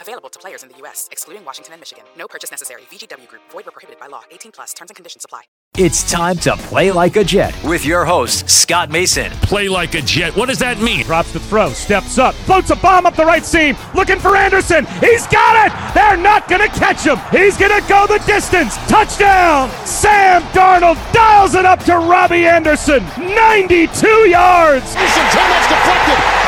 Available to players in the U.S., excluding Washington and Michigan. No purchase necessary. VGW Group. Void where prohibited by law. 18 plus. Terms and conditions apply. It's time to play like a Jet with your host, Scott Mason. Play like a Jet. What does that mean? Drops the throw, steps up, floats a bomb up the right seam, looking for Anderson. He's got it! They're not going to catch him. He's going to go the distance. Touchdown! Sam Darnold dials it up to Robbie Anderson. 92 yards! Anderson, too much deflected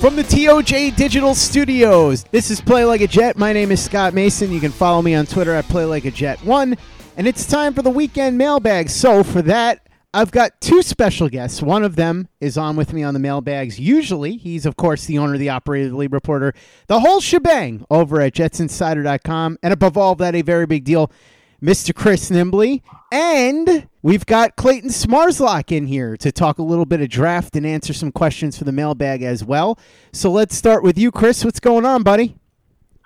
From the TOJ Digital Studios, this is Play Like a Jet. My name is Scott Mason. You can follow me on Twitter at Play Like a Jet One, and it's time for the weekend mailbag. So for that, I've got two special guests. One of them is on with me on the mailbags. Usually, he's of course the owner, the operator, the lead reporter, the whole shebang over at JetsInsider.com, and above all of that, a very big deal. Mr. Chris Nimbley. And we've got Clayton Smarslock in here to talk a little bit of draft and answer some questions for the mailbag as well. So let's start with you, Chris. What's going on, buddy?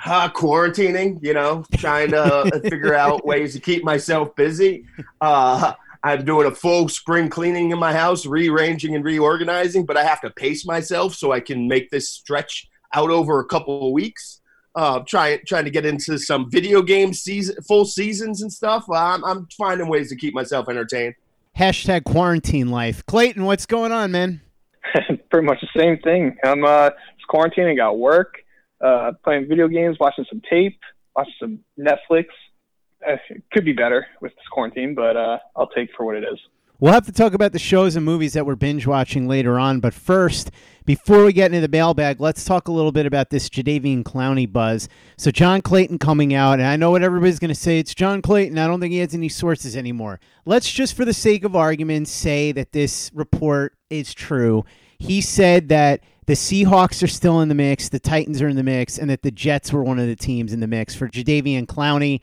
Uh, quarantining, you know, trying to figure out ways to keep myself busy. Uh, I'm doing a full spring cleaning in my house, rearranging and reorganizing, but I have to pace myself so I can make this stretch out over a couple of weeks uh, trying trying to get into some video game season, full seasons and stuff. I'm, I'm finding ways to keep myself entertained. Hashtag quarantine life. Clayton, what's going on, man? Pretty much the same thing. I'm uh, just quarantining, got work, uh, playing video games, watching some tape, watching some Netflix. Uh, it could be better with this quarantine, but uh, I'll take for what it is. We'll have to talk about the shows and movies that we're binge watching later on. But first, before we get into the mailbag, let's talk a little bit about this Jadeveon Clowney buzz. So, John Clayton coming out, and I know what everybody's going to say. It's John Clayton. I don't think he has any sources anymore. Let's just, for the sake of argument, say that this report is true. He said that the Seahawks are still in the mix, the Titans are in the mix, and that the Jets were one of the teams in the mix for Jadeveon Clowney.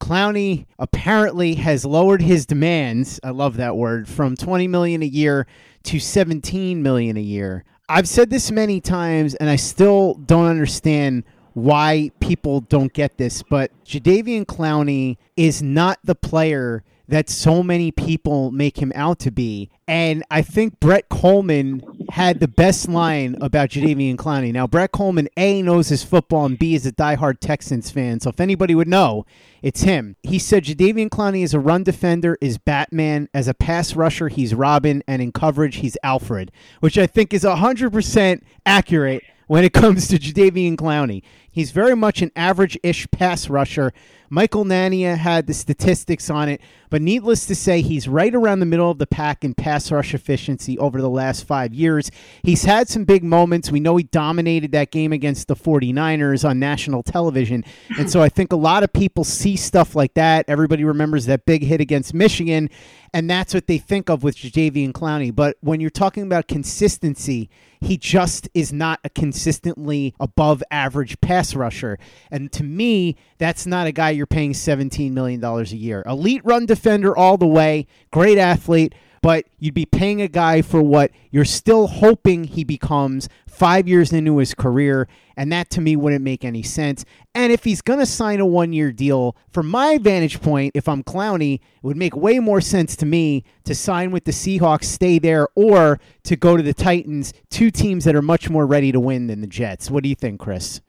Clowney apparently has lowered his demands. I love that word from 20 million a year to 17 million a year. I've said this many times and I still don't understand why people don't get this, but Jadeveon Clowney is not the player that so many people make him out to be. And I think Brett Kollmann had the best line about Jadeveon Clowney. Now, Brett Kollmann, A, knows his football, and B, is a diehard Texans fan. So if anybody would know, it's him. He said Jadeveon Clowney is a run defender is Batman. As a pass rusher, he's Robin. And in coverage, he's Alfred, which I think is 100% accurate when it comes to Jadeveon Clowney. He's very much an average ish pass rusher. Michael Nania had the statistics on it, but needless to say, he's right around the middle of the pack in pass rush efficiency over the last five years. He's had some big moments. We know he dominated that game against the 49ers on national television. And so I think a lot of people see stuff like that. Everybody remembers that big hit against Michigan, and that's what they think of with Jadeveon Clowney. But when you're talking about consistency, he just is not a consistently above average pass rusher. And to me, that's not a guy you're paying $17 million a year. Elite run defender all the way, great athlete, but you'd be paying a guy for what you're still hoping he becomes five years into his career. And that to me wouldn't make any sense. And if he's going to sign a one year deal, from my vantage point, if I'm Clowney, it would make way more sense to me to sign with the Seahawks, stay there, or to go to the Titans, two teams that are much more ready to win than the Jets. What do you think, Chris?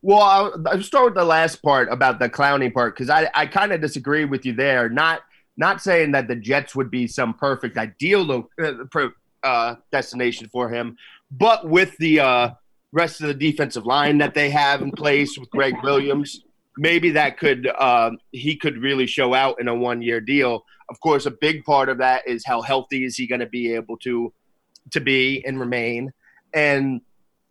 Well, I'll, I'll start with the last part about the Clowney part because I, I kind of disagree with you there. Not not saying that the Jets would be some perfect ideal uh, uh, destination for him, but with the uh, rest of the defensive line that they have in place with Gregg Williams, maybe that could uh, he could really show out in a one year deal. Of course, a big part of that is how healthy is he going to be able to to be and remain. And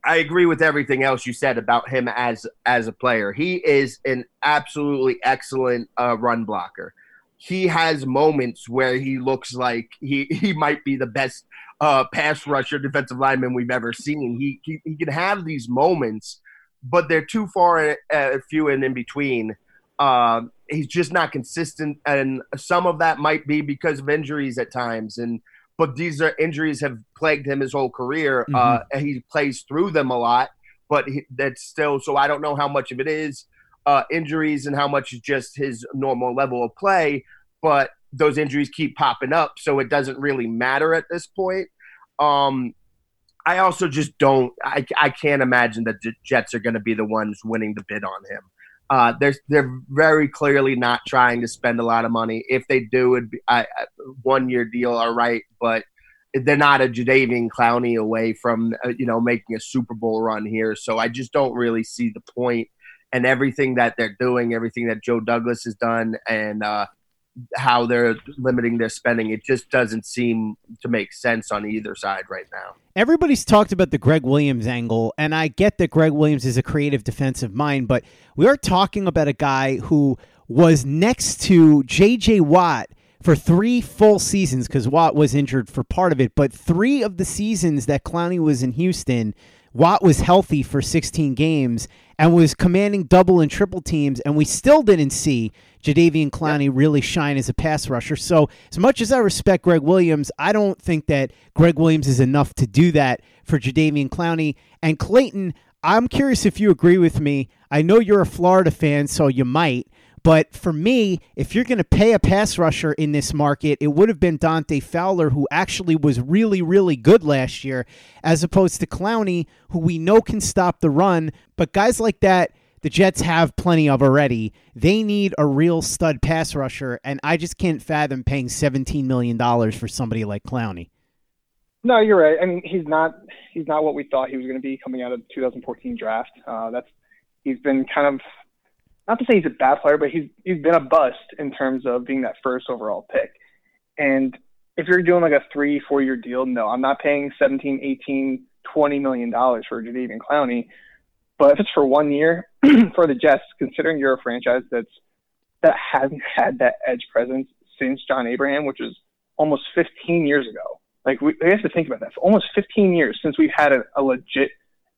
I agree with everything else you said about him as as a player. He is an absolutely excellent uh, run blocker. He has moments where he looks like he, he might be the best uh, pass rusher, defensive lineman we've ever seen. He, he, he can have these moments, but they're too far uh, few and in between. Uh, he's just not consistent, and some of that might be because of injuries at times. And but these are injuries have plagued him his whole career. Mm-hmm. Uh, and he plays through them a lot, but he, that's still. So I don't know how much of it is uh, injuries and how much is just his normal level of play. But those injuries keep popping up, so it doesn't really matter at this point. Um, I also just don't. I, I can't imagine that the Jets are going to be the ones winning the bid on him. Uh, they're they're very clearly not trying to spend a lot of money. If they do, be a one year deal, all right, but they're not a Jadeveon Clowney away from uh, you know making a Super Bowl run here. So I just don't really see the point and everything that they're doing, everything that Joe Douglas has done, and uh, how they're limiting their spending. It just doesn't seem to make sense on either side right now. Everybody's talked about the Gregg Williams angle, and I get that Gregg Williams is a creative defensive mind, but we are talking about a guy who was next to J.J. Watt for three full seasons because Watt was injured for part of it, but three of the seasons that Clowney was in Houston – Watt was healthy for 16 games and was commanding double and triple teams, and we still didn't see Jadeveon Clowney yep. really shine as a pass rusher. So, as much as I respect Gregg Williams, I don't think that Gregg Williams is enough to do that for Jadeveon Clowney. And Clayton, I'm curious if you agree with me. I know you're a Florida fan, so you might. But for me, if you're going to pay a pass rusher in this market, it would have been Dante Fowler, who actually was really, really good last year, as opposed to Clowney, who we know can stop the run. But guys like that, the Jets have plenty of already. They need a real stud pass rusher, and I just can't fathom paying $17 million for somebody like Clowney. No, you're right. I mean, he's not he's not what we thought he was going to be coming out of the 2014 draft. Uh, that's he's been kind of not to say he's a bad player, but he's he's been a bust in terms of being that first overall pick. And if you're doing like a three, four year deal, no, I'm not paying 17, 18, 20 million dollars for Jadeveon Clowney. But if it's for one year for the Jets, considering you're a franchise that's that hasn't had that edge presence since John Abraham, which was almost 15 years ago. Like we, we have to think about that. For almost 15 years since we've had a, a legit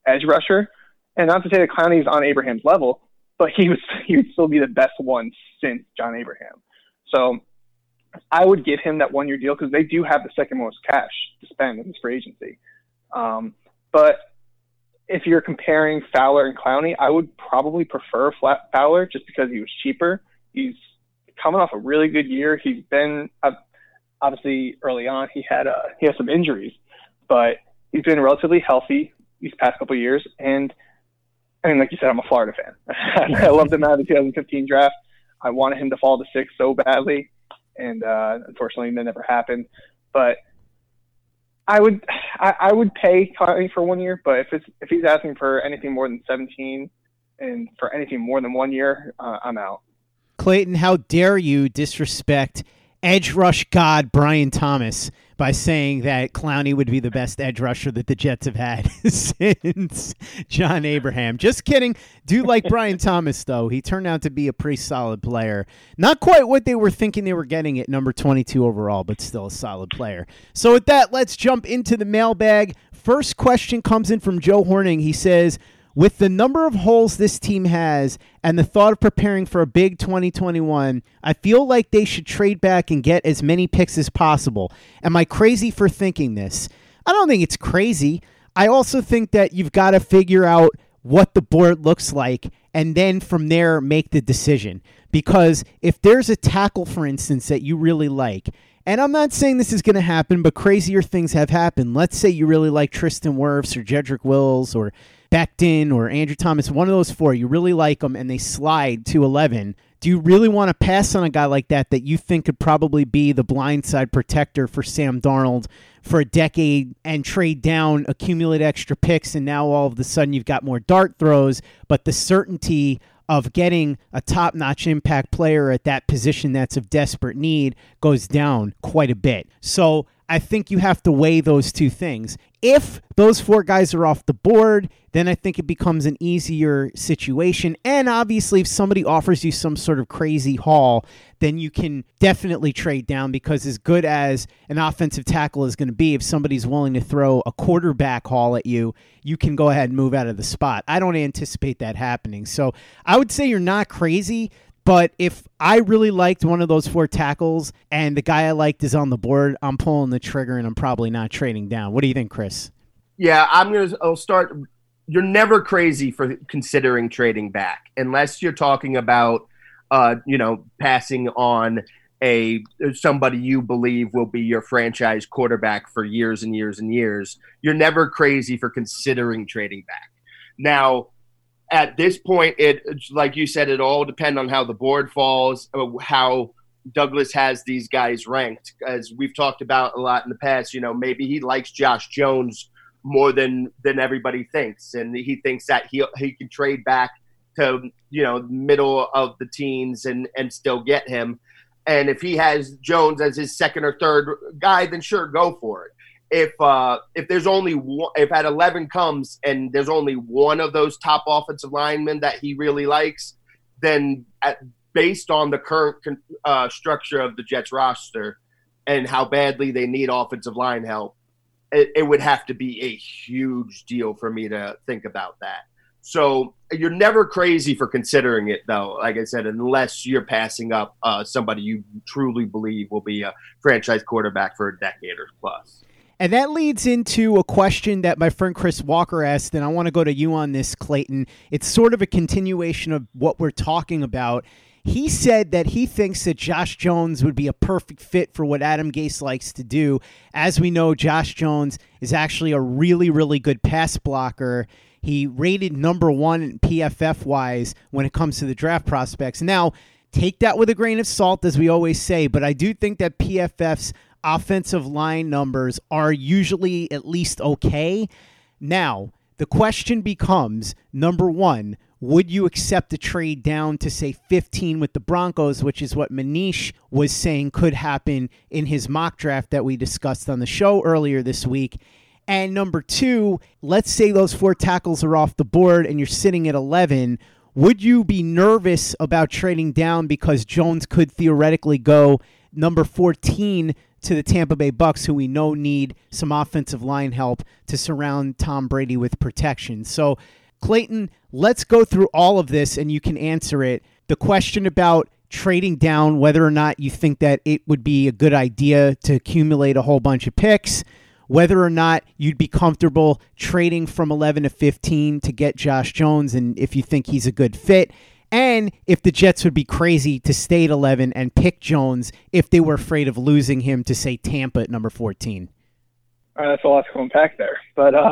edge rusher, and not to say that Clowney's on Abraham's level, but he was he would still be the best one since John Abraham. So I would give him that one year deal because they do have the second most cash to spend in this free agency. Um, but if you're comparing Fowler and Clowney, I would probably prefer Fowler just because he was cheaper. He's coming off a really good year. He's been obviously early on he had uh, he had some injuries, but he's been relatively healthy these past couple years and I mean, like you said, I'm a Florida fan. I loved him out of the 2015 draft. I wanted him to fall to six so badly, and uh, unfortunately, that never happened. But I would I, I would pay Clowney for one year, but if it's if he's asking for anything more than 17 and for anything more than one year, uh, I'm out. Clayton, how dare you disrespect edge rush god Brian Thomas by saying that Clowney would be the best edge rusher that the Jets have had since John Abraham. Just kidding. Do like Brian Thomas, though. He turned out to be a pretty solid player. Not quite what they were thinking they were getting at number 22 overall, but still a solid player. So, with that, let's jump into the mailbag. First question comes in from Joe Horning. He says, with the number of holes this team has and the thought of preparing for a big 2021, I feel like they should trade back and get as many picks as possible. Am I crazy for thinking this? I don't think it's crazy. I also think that you've got to figure out what the board looks like and then from there make the decision. Because if there's a tackle, for instance, that you really like, and I'm not saying this is going to happen, but crazier things have happened. Let's say you really like Tristan Wirfs or Jedrick Wills or Becton or Andrew Thomas, one of those four, you really like them and they slide to 11, do you really want to pass on a guy like that that you think could probably be the blindside protector for Sam Darnold for a decade and trade down, accumulate extra picks, and now all of a sudden you've got more dart throws, but the certainty of getting a top notch impact player at that position that's of desperate need goes down quite a bit. So I think you have to weigh those two things. If those four guys are off the board, then I think it becomes an easier situation. And obviously, if somebody offers you some sort of crazy haul, then you can definitely trade down because, as good as an offensive tackle is going to be, if somebody's willing to throw a quarterback haul at you, you can go ahead and move out of the spot. I don't anticipate that happening. So I would say you're not crazy. But if I really liked one of those four tackles and the guy I liked is on the board, I'm pulling the trigger and I'm probably not trading down. What do you think, Chris? Yeah, I'm gonna. I'll start. You're never crazy for considering trading back unless you're talking about, uh, you know, passing on a somebody you believe will be your franchise quarterback for years and years and years. You're never crazy for considering trading back. Now, at this point, it like you said, it all depend on how the board falls, uh, how Douglas has these guys ranked. As we've talked about a lot in the past, you know, maybe he likes Josh Jones more than than everybody thinks, and he thinks that he he can trade back to you know middle of the teens and and still get him. And if he has Jones as his second or third guy, then sure, go for it if uh, if there's only one, if at 11 comes and there's only one of those top offensive linemen that he really likes, then at, based on the current uh, structure of the Jets roster and how badly they need offensive line help, it, it, would have to be a huge deal for me to think about that. So you're never crazy for considering it, though. Like I said, unless you're passing up uh, somebody you truly believe will be a franchise quarterback for a decade or plus. And that leads into a question that my friend Chris Walker asked, and I want to go to you on this, Clayton. It's sort of a continuation of what we're talking about. He said that he thinks that Josh Jones would be a perfect fit for what Adam Gase likes to do. As we know, Josh Jones is actually a really, really good pass blocker. He rated number one PFF wise when it comes to the draft prospects. Now, take that with a grain of salt, as we always say, but I do think that PFF's offensive line numbers are usually at least okay. Now, the question becomes number one, would you accept a trade down to say 15 with the Broncos, which is what Manish was saying could happen in his mock draft that we discussed on the show earlier this week? And number two, let's say those four tackles are off the board and you're sitting at 11. Would you be nervous about trading down because Jones could theoretically go number 14 to the Tampa Bay Bucks, who we know need some offensive line help to surround Tom Brady with protection. So, Clayton, let's go through all of this and you can answer it. The question about trading down, whether or not you think that it would be a good idea to accumulate a whole bunch of picks, whether or not you'd be comfortable trading from 11 to 15 to get Josh Jones, and if you think he's a good fit and if the Jets would be crazy to stay at 11 and pick Jones if they were afraid of losing him to, say, Tampa at number 14. Uh, that's a lot to unpack there, but uh,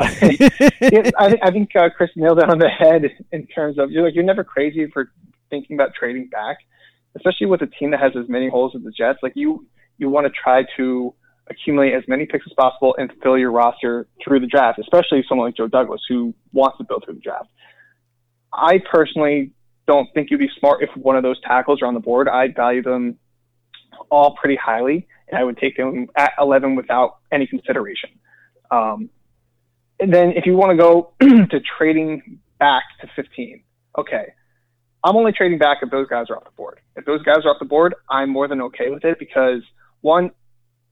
I, I, think uh, Chris nailed it on the head in terms of you're like you're never crazy for thinking about trading back, especially with a team that has as many holes as the Jets. Like you, you want to try to accumulate as many picks as possible and fill your roster through the draft, especially someone like Joe Douglas who wants to build through the draft. I personally don't think you'd be smart if one of those tackles are on the board. I value them all pretty highly, and I would take them at 11 without any consideration. Um, and then if you want to go to trading back to 15, okay, I'm only trading back if those guys are off the board. If those guys are off the board, I'm more than okay with it because one,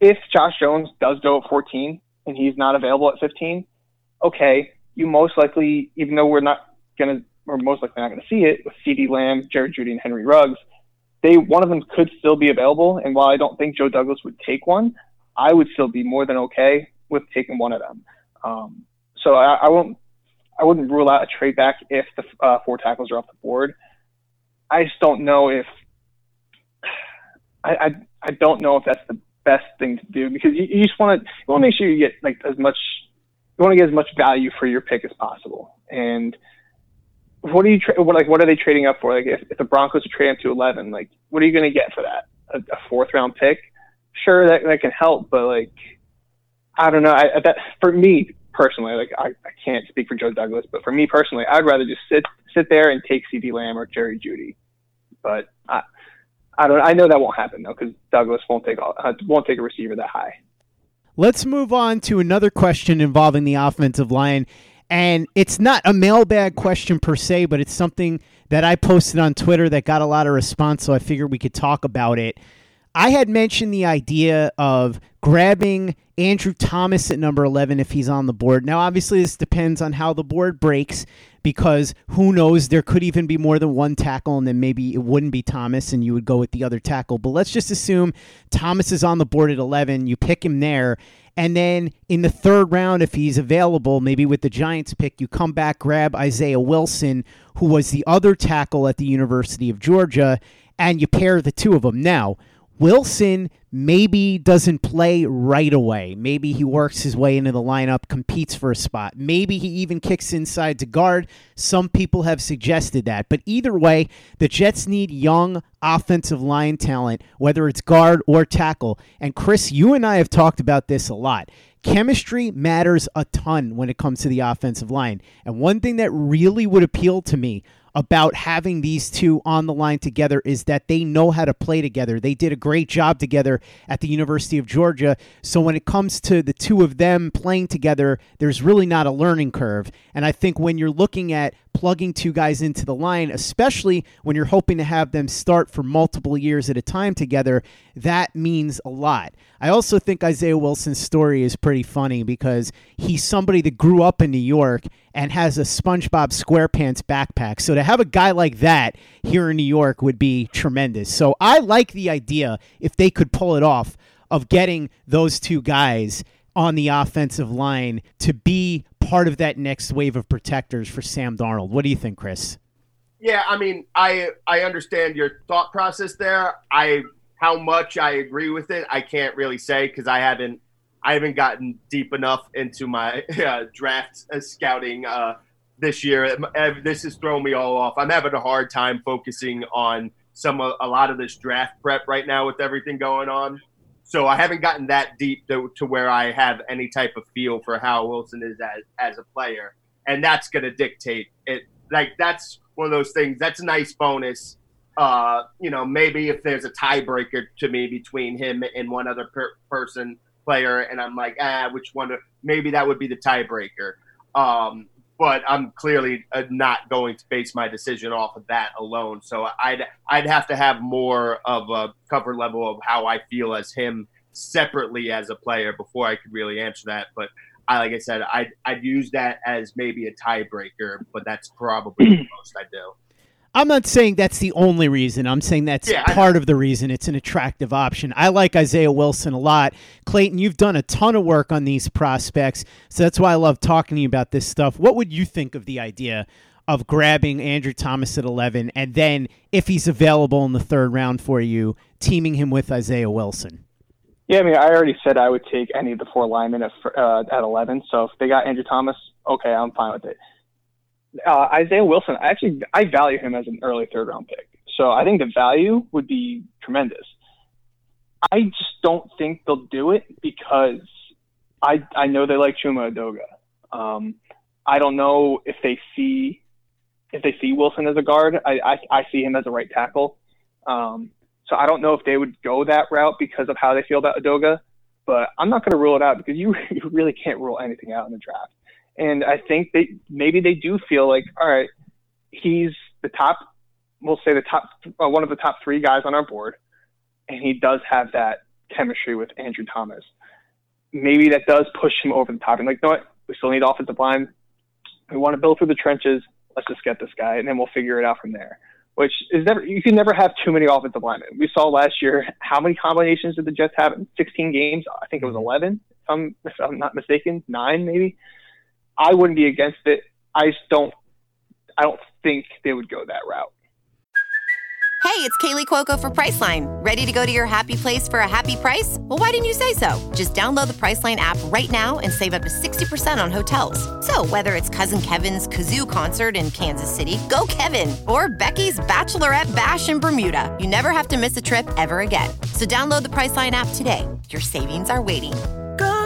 if Josh Jones does go at 14 and he's not available at 15, okay, you most likely, even though we're not gonna, we're most likely not gonna see it with CeeDee Lamb, Jerry Jeudy, and Henry Ruggs, they one of them could still be available. And while I don't think Joe Douglas would take one, I would still be more than okay with taking one of them. Um, so I, I won't, I wouldn't rule out a trade back if the uh, four tackles are off the board. I just don't know if I, I I don't know if that's the best thing to do because you, you just want to you want to make sure you get like as much you want to get as much value for your pick as possible. And what are you tra- what like what are they trading up for? Like if, if the Broncos trading up to eleven, like what are you going to get for that? A, a, fourth round pick? Sure, that that can help, but like I don't know. I, that for me personally, like I, I can't speak for Joe Douglas, but for me personally, I'd rather just sit sit there and take CeeDee Lamb or Jerry Jeudy. But I, I don't. I know that won't happen though because Douglas won't take all, uh, won't take a receiver that high. Let's move on to another question involving the offensive line. And it's not a mailbag question per se, but it's something that I posted on Twitter that got a lot of response, so I figured we could talk about it. I had mentioned the idea of grabbing Andrew Thomas at number 11 if he's on the board. Now, obviously, this depends on how the board breaks because who knows, there could even be more than one tackle, and then maybe it wouldn't be Thomas and you would go with the other tackle. But let's just assume Thomas is on the board at 11. You pick him there. And then in the third round, if he's available, maybe with the Giants pick, you come back, grab Isaiah Wilson, who was the other tackle at the University of Georgia, and you pair the two of them. Now, Wilson maybe doesn't play right away. Maybe he works his way into the lineup, competes for a spot. Maybe he even kicks inside to guard. Some people have suggested that. But either way, the Jets need young offensive line talent, whether it's guard or tackle. And Chris, you and I have talked about this a lot. Chemistry matters a ton when it comes to the offensive line. And one thing that really would appeal to me about having these two on the line together is that they know how to play together. They did a great job together at the University of Georgia. So when it comes to the two of them playing together, there's really not a learning curve. And I think when you're looking at plugging two guys into the line, especially when you're hoping to have them start for multiple years at a time together, that means a lot. I also think Isaiah Wilson's story is pretty funny because he's somebody that grew up in New York and has a SpongeBob SquarePants backpack. So to have a guy like that here in New York would be tremendous. So I like the idea if they could pull it off of getting those two guys on the offensive line to be part of that next wave of protectors for Sam Darnold. What do you think, Chris? Yeah, I mean, I I understand your thought process there. I how much I agree with it, I can't really say because I haven't I haven't gotten deep enough into my uh, draft uh, scouting uh, this year. This has thrown me all off. I'm having a hard time focusing on some a lot of this draft prep right now with everything going on. So I haven't gotten that deep to, to where I have any type of feel for how Wilson is as as a player, and that's going to dictate it. Like that's one of those things. That's a nice bonus uh, you know, maybe if there's a tiebreaker to me between him and one other per- person player, and I'm like, ah, which one? Maybe that would be the tiebreaker. Um, but I'm clearly uh, not going to base my decision off of that alone. So I'd I'd have to have more of a cover level of how I feel as him separately as a player before I could really answer that. But I, like I said, I'd I'd use that as maybe a tiebreaker, but that's probably the most I do. I'm not saying that's the only reason. I'm saying that's yeah, part of the reason it's an attractive option. I like Isaiah Wilson a lot. Clayton, you've done a ton of work on these prospects, so that's why I love talking to you about this stuff. What would you think of the idea of grabbing Andrew Thomas at 11 and then, if he's available in the third round for you, teaming him with Isaiah Wilson? Yeah, I mean, I already said I would take any of the four linemen at, uh, at 11. So if they got Andrew Thomas, okay, I'm fine with it uh, Isaiah Wilson, I actually I value him as an early third round pick. So I think the value would be tremendous. I just don't think they'll do it because I I know they like Chuma Edoga. Um, I don't know if they see if they see Wilson as a guard. I I, I see him as a right tackle. Um, so I don't know if they would go that route because of how they feel about Edoga. But I'm not going to rule it out because you you really can't rule anything out in the draft. And I think they maybe they do feel like all right, he's the top. We'll say the top uh, one of the top three guys on our board, and he does have that chemistry with Andrew Thomas. Maybe that does push him over the top. And like, you know? We still need offensive line. We want to build through the trenches. Let's just get this guy, and then we'll figure it out from there. Which is never you can never have too many offensive linemen. We saw last year how many combinations did the Jets have in 16 games? I think it was 11. If I'm, if I'm not mistaken, nine maybe. I wouldn't be against it. I just don't. I don't think they would go that route. Hey, it's Kaley Cuoco for Priceline. Ready to go to your happy place for a happy price? Well, why didn't you say so? Just download the Priceline app right now and save up to 60% on hotels. So, whether it's Cousin Kevin's Kazoo concert in Kansas City, go Kevin, or Becky's Bachelorette Bash in Bermuda, you never have to miss a trip ever again. So, download the Priceline app today. Your savings are waiting.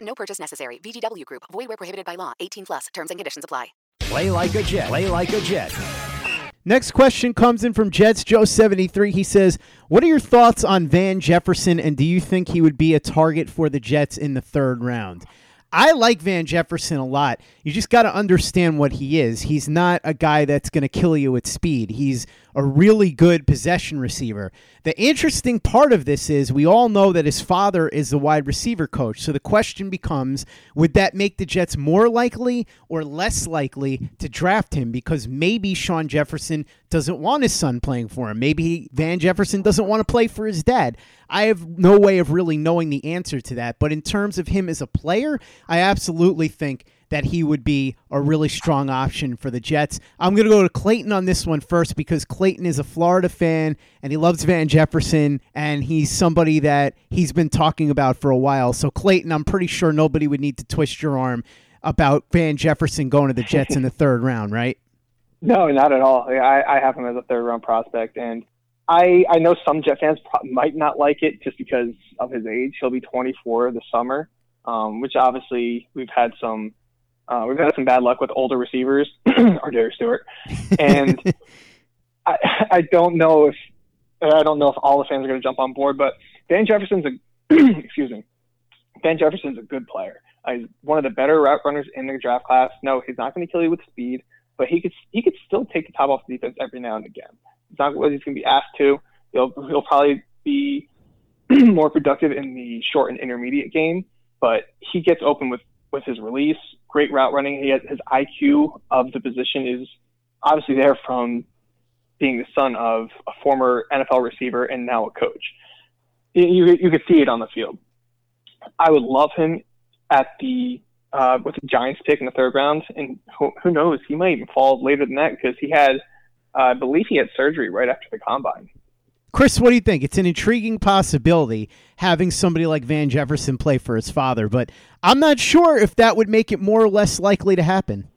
No purchase necessary. VGW Group. Void where prohibited by law. 18 plus. Terms and conditions apply. Play like a Jet. Play like a Jet. Next question comes in from Jets Joe seventy three. He says, "What are your thoughts on Van Jefferson, and do you think he would be a target for the Jets in the third round?" I like Van Jefferson a lot. You just got to understand what he is. He's not a guy that's going to kill you with speed. He's a really good possession receiver. The interesting part of this is we all know that his father is the wide receiver coach. So the question becomes would that make the Jets more likely or less likely to draft him because maybe Shawn Jefferson doesn't want his son playing for him. Maybe Van Jefferson doesn't want to play for his dad. I have no way of really knowing the answer to that. But in terms of him as a player, I absolutely think that he would be a really strong option for the Jets. I'm going to go to Clayton on this one first because Clayton is a Florida fan and he loves Van Jefferson and he's somebody that he's been talking about for a while. So, Clayton, I'm pretty sure nobody would need to twist your arm about Van Jefferson going to the Jets in the third round, right? No, not at all. I, I have him as a third round prospect, and I I know some Jet fans pro- might not like it just because of his age. He'll be 24 this summer, um, which obviously we've had some uh, we've had some bad luck with older receivers, or Darius Stewart, and I I don't know if I don't know if all the fans are going to jump on board, but Dan Jefferson's a excuse me, Van Jefferson's a good player. Uh, he's one of the better route runners in the draft class. No, he's not going to kill you with speed, but he could he could still take the top off the defense every now and again. It's not what he's going to be asked to. He'll he'll probably be more productive in the short and intermediate game, but he gets open with with his release, great route running. He has his IQ of the position is obviously there from being the son of a former NFL receiver and now a coach. You you could see it on the field. I would love him at the uh, with the Giants pick in the third round, and who, who knows, he might even fall later than that because he had, uh, I believe, he had surgery right after the combine. Chris, what do you think? It's an intriguing possibility having somebody like Van Jefferson play for his father, but I'm not sure if that would make it more or less likely to happen.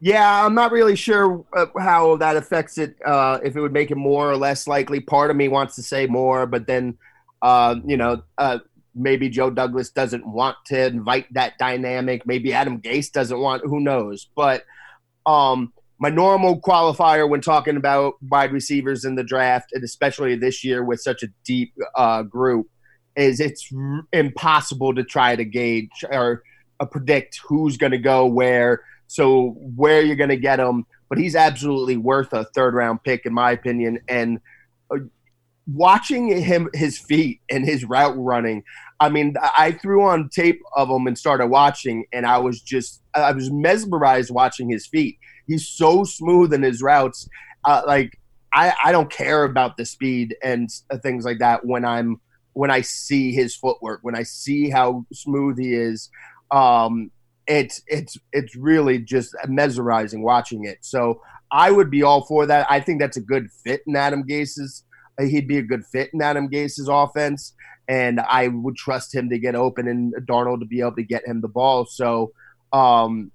Yeah, I'm not really sure uh, how that affects it. Uh, if it would make it more or less likely. Part of me wants to say more, but then, uh, you know, uh, maybe Joe Douglas doesn't want to invite that dynamic. Maybe Adam Gase doesn't want. Who knows? But um, my normal qualifier when talking about wide receivers in the draft, and especially this year with such a deep uh, group, is it's r- impossible to try to gauge or uh, predict who's going to go where. So where you're going to get him, but he's absolutely worth a third round pick in my opinion. And uh, watching him, his feet and his route running, I mean, I threw on tape of him and started watching, and I was just, I was mesmerized watching his feet. He's so smooth in his routes. Uh, like, I, I don't care about the speed and things like that when I'm when I see his footwork, when I see how smooth he is. Um, it's it's it's really just mesmerizing watching it. So I would be all for that. I think that's a good fit in Adam Gase's. Uh, he'd be a good fit in Adam Gase's offense, and I would trust him to get open and Darnold to be able to get him the ball. So um,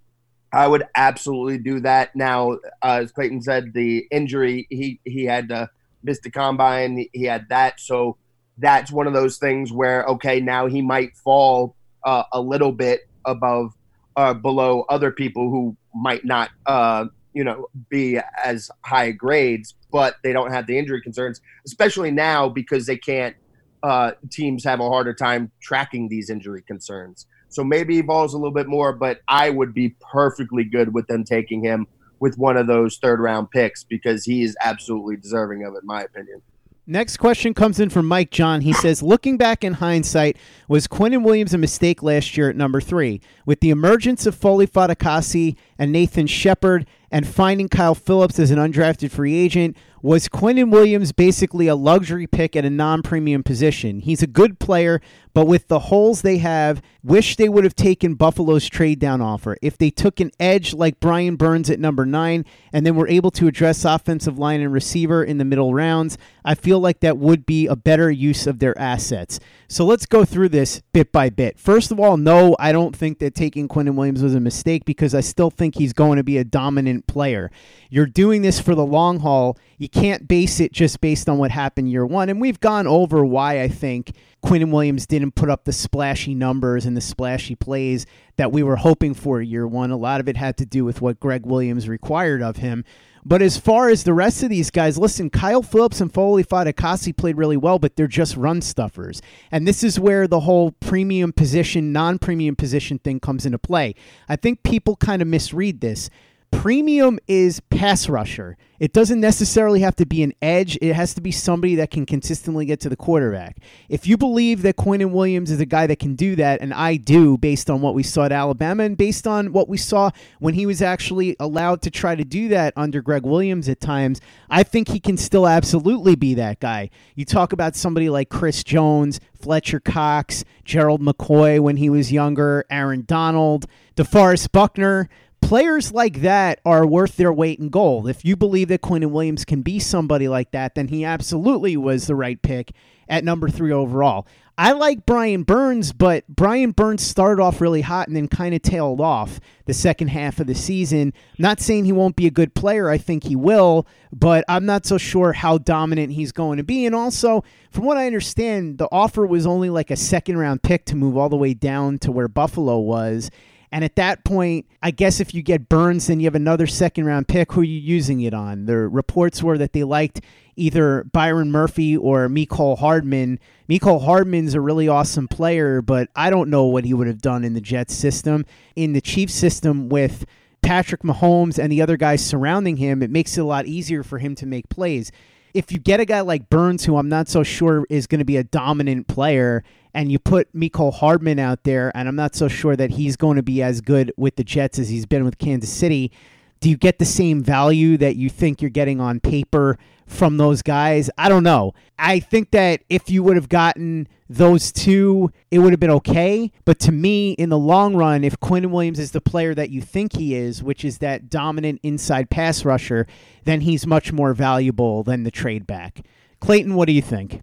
I would absolutely do that. Now, uh, as Clayton said, the injury he he had to miss the combine. He had that, so that's one of those things where okay, now he might fall uh, a little bit above uh, below other people who might not, uh, you know, be as high grades, but they don't have the injury concerns, especially now because they can't. Uh, teams have a harder time tracking these injury concerns. So maybe he falls a little bit more, but I would be perfectly good with them taking him with one of those third round picks because he is absolutely deserving of it, in my opinion. Next question comes in from Mike John. He says, Looking back in hindsight, was Quinnen Williams a mistake last year at number three? With the emergence of Foley Fatukasi and Nathan Shepherd and finding Kyle Phillips as an undrafted free agent, was Quinnen Williams basically a luxury pick at a non premium position? He's a good player, but with the holes they have, wish they would have taken Buffalo's trade down offer. If they took an edge like Brian Burns at number nine and then were able to address offensive line and receiver in the middle rounds, I feel like that would be a better use of their assets. So let's go through this bit by bit. First of all, no, I don't think that taking Quinnen Williams was a mistake because I still think he's going to be a dominant player. You're doing this for the long haul. You can't base it just based on what happened year one. And we've gone over why I think Quinnen Williams didn't put up the splashy numbers and the splashy plays that we were hoping for year one. A lot of it had to do with what Gregg Williams required of him. But as far as the rest of these guys, listen, Kyle Phillips and Foley Fatukasi played really well, but they're just run stuffers. And this is where the whole premium position, non premium position thing comes into play. I think people kind of misread this. Premium is pass rusher. It doesn't necessarily have to be an edge. It has to be somebody that can consistently get to the quarterback. If you believe that Quinnen Williams is a guy that can do that, and I do based on what we saw at Alabama and based on what we saw when he was actually allowed to try to do that under Gregg Williams at times, I think he can still absolutely be that guy. You talk about somebody like Chris Jones, Fletcher Cox, Gerald McCoy when he was younger, Aaron Donald, DeForest Buckner players like that are worth their weight in gold. If you believe that Quinnen Williams can be somebody like that, then he absolutely was the right pick at number three overall. I like Brian Burns, but Brian Burns started off really hot and then kind of tailed off the second half of the season. not saying he won't be a good player. I think he will, but I'm not so sure how dominant he's going to be. And also, from what I understand, the offer was only like a second round pick to move all the way down to where Buffalo was. And at that point, I guess if you get Burns, then you have another second round pick. Who are you using it on? The reports were that they liked either Byron Murphy or Mecole Hardman. Mecole Hardman's a really awesome player, but I don't know what he would have done in the Jets system. In the Chiefs system with Patrick Mahomes and the other guys surrounding him, it makes it a lot easier for him to make plays. If you get a guy like Burns, who I'm not so sure is going to be a dominant player, and you put Mecole Hardman out there, and I'm not so sure that he's going to be as good with the Jets as he's been with Kansas City. Do you get the same value that you think you're getting on paper from those guys. I don't know. I think that if you would have gotten those two, it would have been okay. But to me, in the long run, if Quinnen Williams is the player that you think he is, which is that dominant inside pass rusher, then he's much more valuable than the trade back. Clayton, what do you think?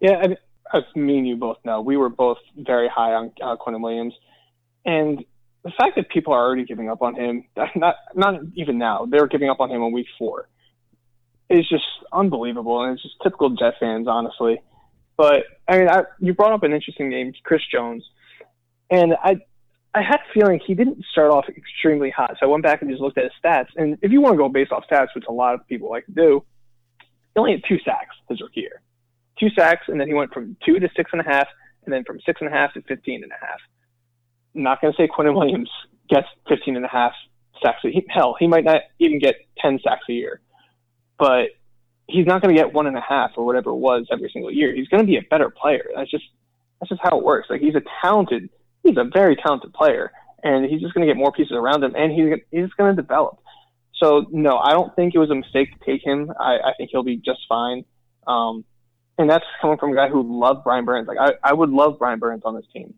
Yeah, I mean, as me and you both know, we were both very high on uh, Quinnen Williams, and the fact that people are already giving up on him, not not even now, they're giving up on him in week four, is just unbelievable, and it's just typical Jet fans, honestly. But I mean, I, you brought up an interesting name, Chris Jones, and I I had a feeling he didn't start off extremely hot. So I went back and just looked at his stats, and if you want to go based off stats, which a lot of people like to do, he only had two sacks his rookie year, two sacks, and then he went from two to six and a half, and then from six and a half to fifteen and a half. I'm not going to say Quinnen Williams gets 15 and a half sacks. He, hell, he might not even get 10 sacks a year, but he's not going to get one and a half or whatever it was every single year. He's going to be a better player. That's just that's just how it works. Like he's a talented, he's a very talented player, and he's just going to get more pieces around him, and he's he's going to develop. So no, I don't think it was a mistake to take him. I, I think he'll be just fine. Um, and that's coming from a guy who loved Brian Burns. Like I, I would love Brian Burns on this team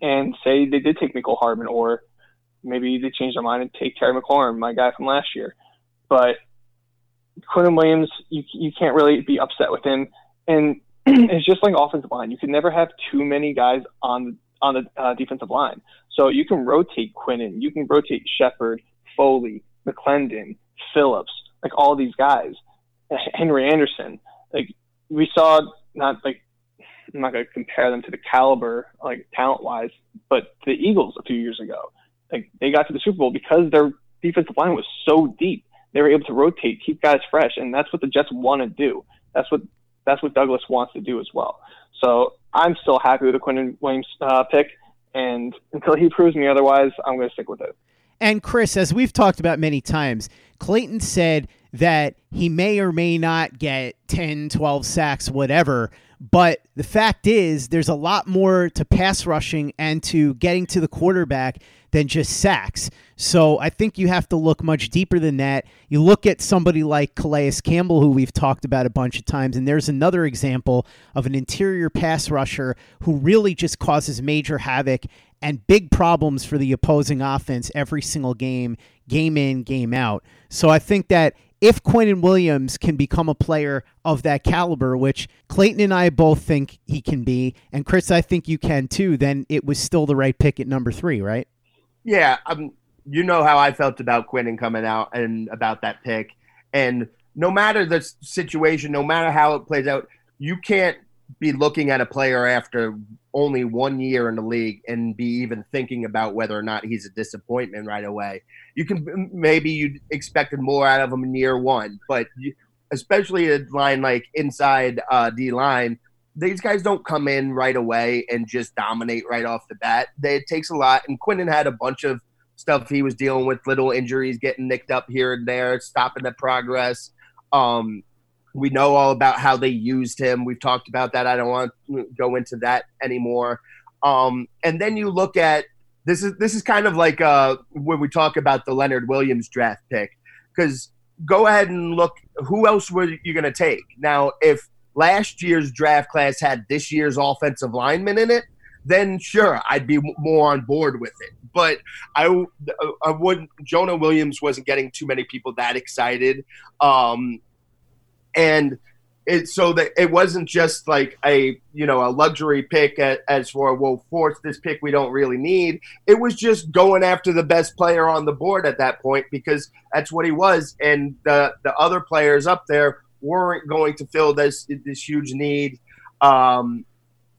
and say they did take Mecole Hardman, or maybe they changed their mind and take Terry McLaurin, my guy from last year. But Quinnen Williams, you you can't really be upset with him, and it's just like offensive line. You can never have too many guys on on the uh, defensive line. So you can rotate Quinnen, you can rotate Shepherd, Foley, McLendon, Phillips, like all these guys, Henry Anderson. Like we saw, not like I'm not going to compare them to the caliber, like talent wise, but the Eagles a few years ago, like they got to the Super Bowl because their defensive line was so deep. They were able to rotate, keep guys fresh, and that's what the Jets want to do. That's what that's what Douglas wants to do as well. So I'm still happy with the Quinnen Williams uh, pick, and until he proves me otherwise, I'm going to stick with it. And Chris, as we've talked about many times, Clayton said that he may or may not get 10, 12 sacks, whatever. But the fact is, there's a lot more to pass rushing and to getting to the quarterback than just sacks. So I think you have to look much deeper than that. You look at somebody like Calais Campbell, who we've talked about a bunch of times, and there's another example of an interior pass rusher who really just causes major havoc and big problems for the opposing offense every single game, game in, game out. So I think that if Quinnen Williams can become a player of that caliber, which Clayton and I both think he can be, and Chris, I think you can too, then it was still the right pick at number three, right? Yeah, um, you know how I felt about Quinnen coming out and about that pick. And no matter the situation, no matter how it plays out, you can't be looking at a player after only one year in the league and be even thinking about whether or not he's a disappointment right away. You can maybe you expected more out of him in year one, but you, especially a line like inside uh, D line, these guys don't come in right away and just dominate right off the bat. They, it takes a lot, and Quinnen had a bunch of stuff he was dealing with, little injuries, getting nicked up here and there, stopping the progress. Um, we know all about how they used him. We've talked about that. I don't want to go into that anymore. Um, and then you look at this is this is kind of like uh, when we talk about the Leonard Williams draft pick because go ahead and look who else were you going to take? Now if last year's draft class had this year's offensive lineman in it then sure I'd be more on board with it. But I I wouldn't Jonah Williams wasn't getting too many people that excited um, and it so that it wasn't just like a you know a luxury pick at, as for well force this pick we don't really need. It was just going after the best player on the board at that point because that's what he was. And the the other players up there weren't going to fill this this huge need. Um,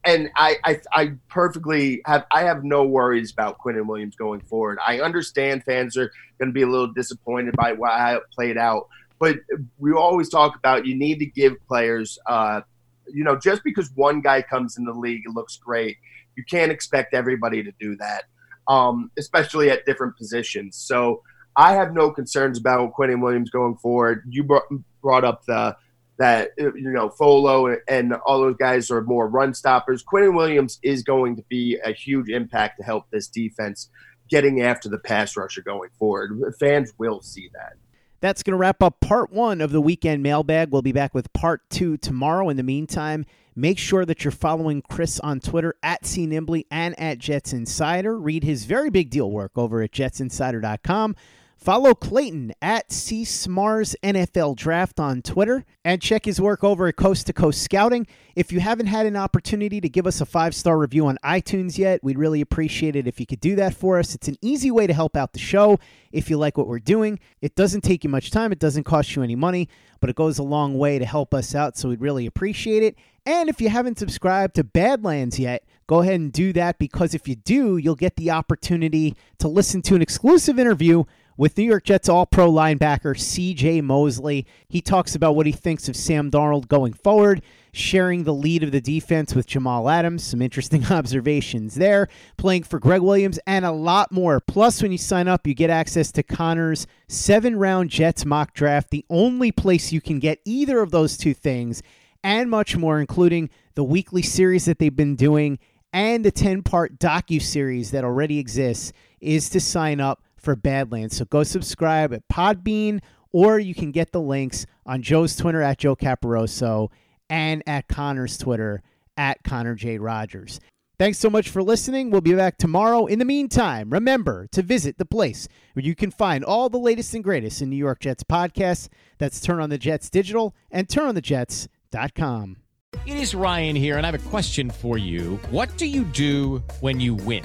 and I, I, I perfectly have I have no worries about Quinnen Williams going forward. I understand fans are going to be a little disappointed by how it played out, but we always talk about you need to give players, uh, you know, just because one guy comes in the league and looks great, you can't expect everybody to do that, um, especially at different positions. So I have no concerns about Quinnen Williams going forward. You brought, brought up the that you know Folo and all those guys are more run stoppers. Quinnen Williams is going to be a huge impact to help this defense getting after the pass rusher going forward. Fans will see that. That's going to wrap up part one of the weekend mailbag. We'll be back with part two tomorrow. In the meantime, make sure that you're following Chris on Twitter at CNimbly and at Jets Insider. Read his very big deal work over at jetsinsider.com. Follow Clayton at CSMARS NFL Draft on Twitter and check his work over at Coast to Coast Scouting. If you haven't had an opportunity to give us a five star review on iTunes yet, we'd really appreciate it if you could do that for us. It's an easy way to help out the show if you like what we're doing. It doesn't take you much time, it doesn't cost you any money, but it goes a long way to help us out, so we'd really appreciate it. And if you haven't subscribed to Badlands yet, go ahead and do that because if you do, you'll get the opportunity to listen to an exclusive interview with New York Jets All Pro linebacker CJ Mosley. He talks about what he thinks of Sam Darnold going forward, sharing the lead of the defense with Jamal Adams. Some interesting observations there, playing for Gregg Williams, and a lot more. Plus, when you sign up, you get access to Connor's seven round Jets mock draft, the only place you can get either of those two things, and much more, including the weekly series that they've been doing and the 10 part docu series that already exists, is to sign up for Badlands. So go subscribe at Podbean, or you can get the links on Joe's Twitter at Joe Caparoso and at Connor's Twitter at Connor J. Rogers. Thanks so much for listening. We'll be back tomorrow. In the meantime, remember to visit the place where you can find all the latest and greatest in New York Jets podcasts. That's Turn on the Jets Digital and turnonthejets.com. It is Ryan here, and I have a question for you. What do you do when you win?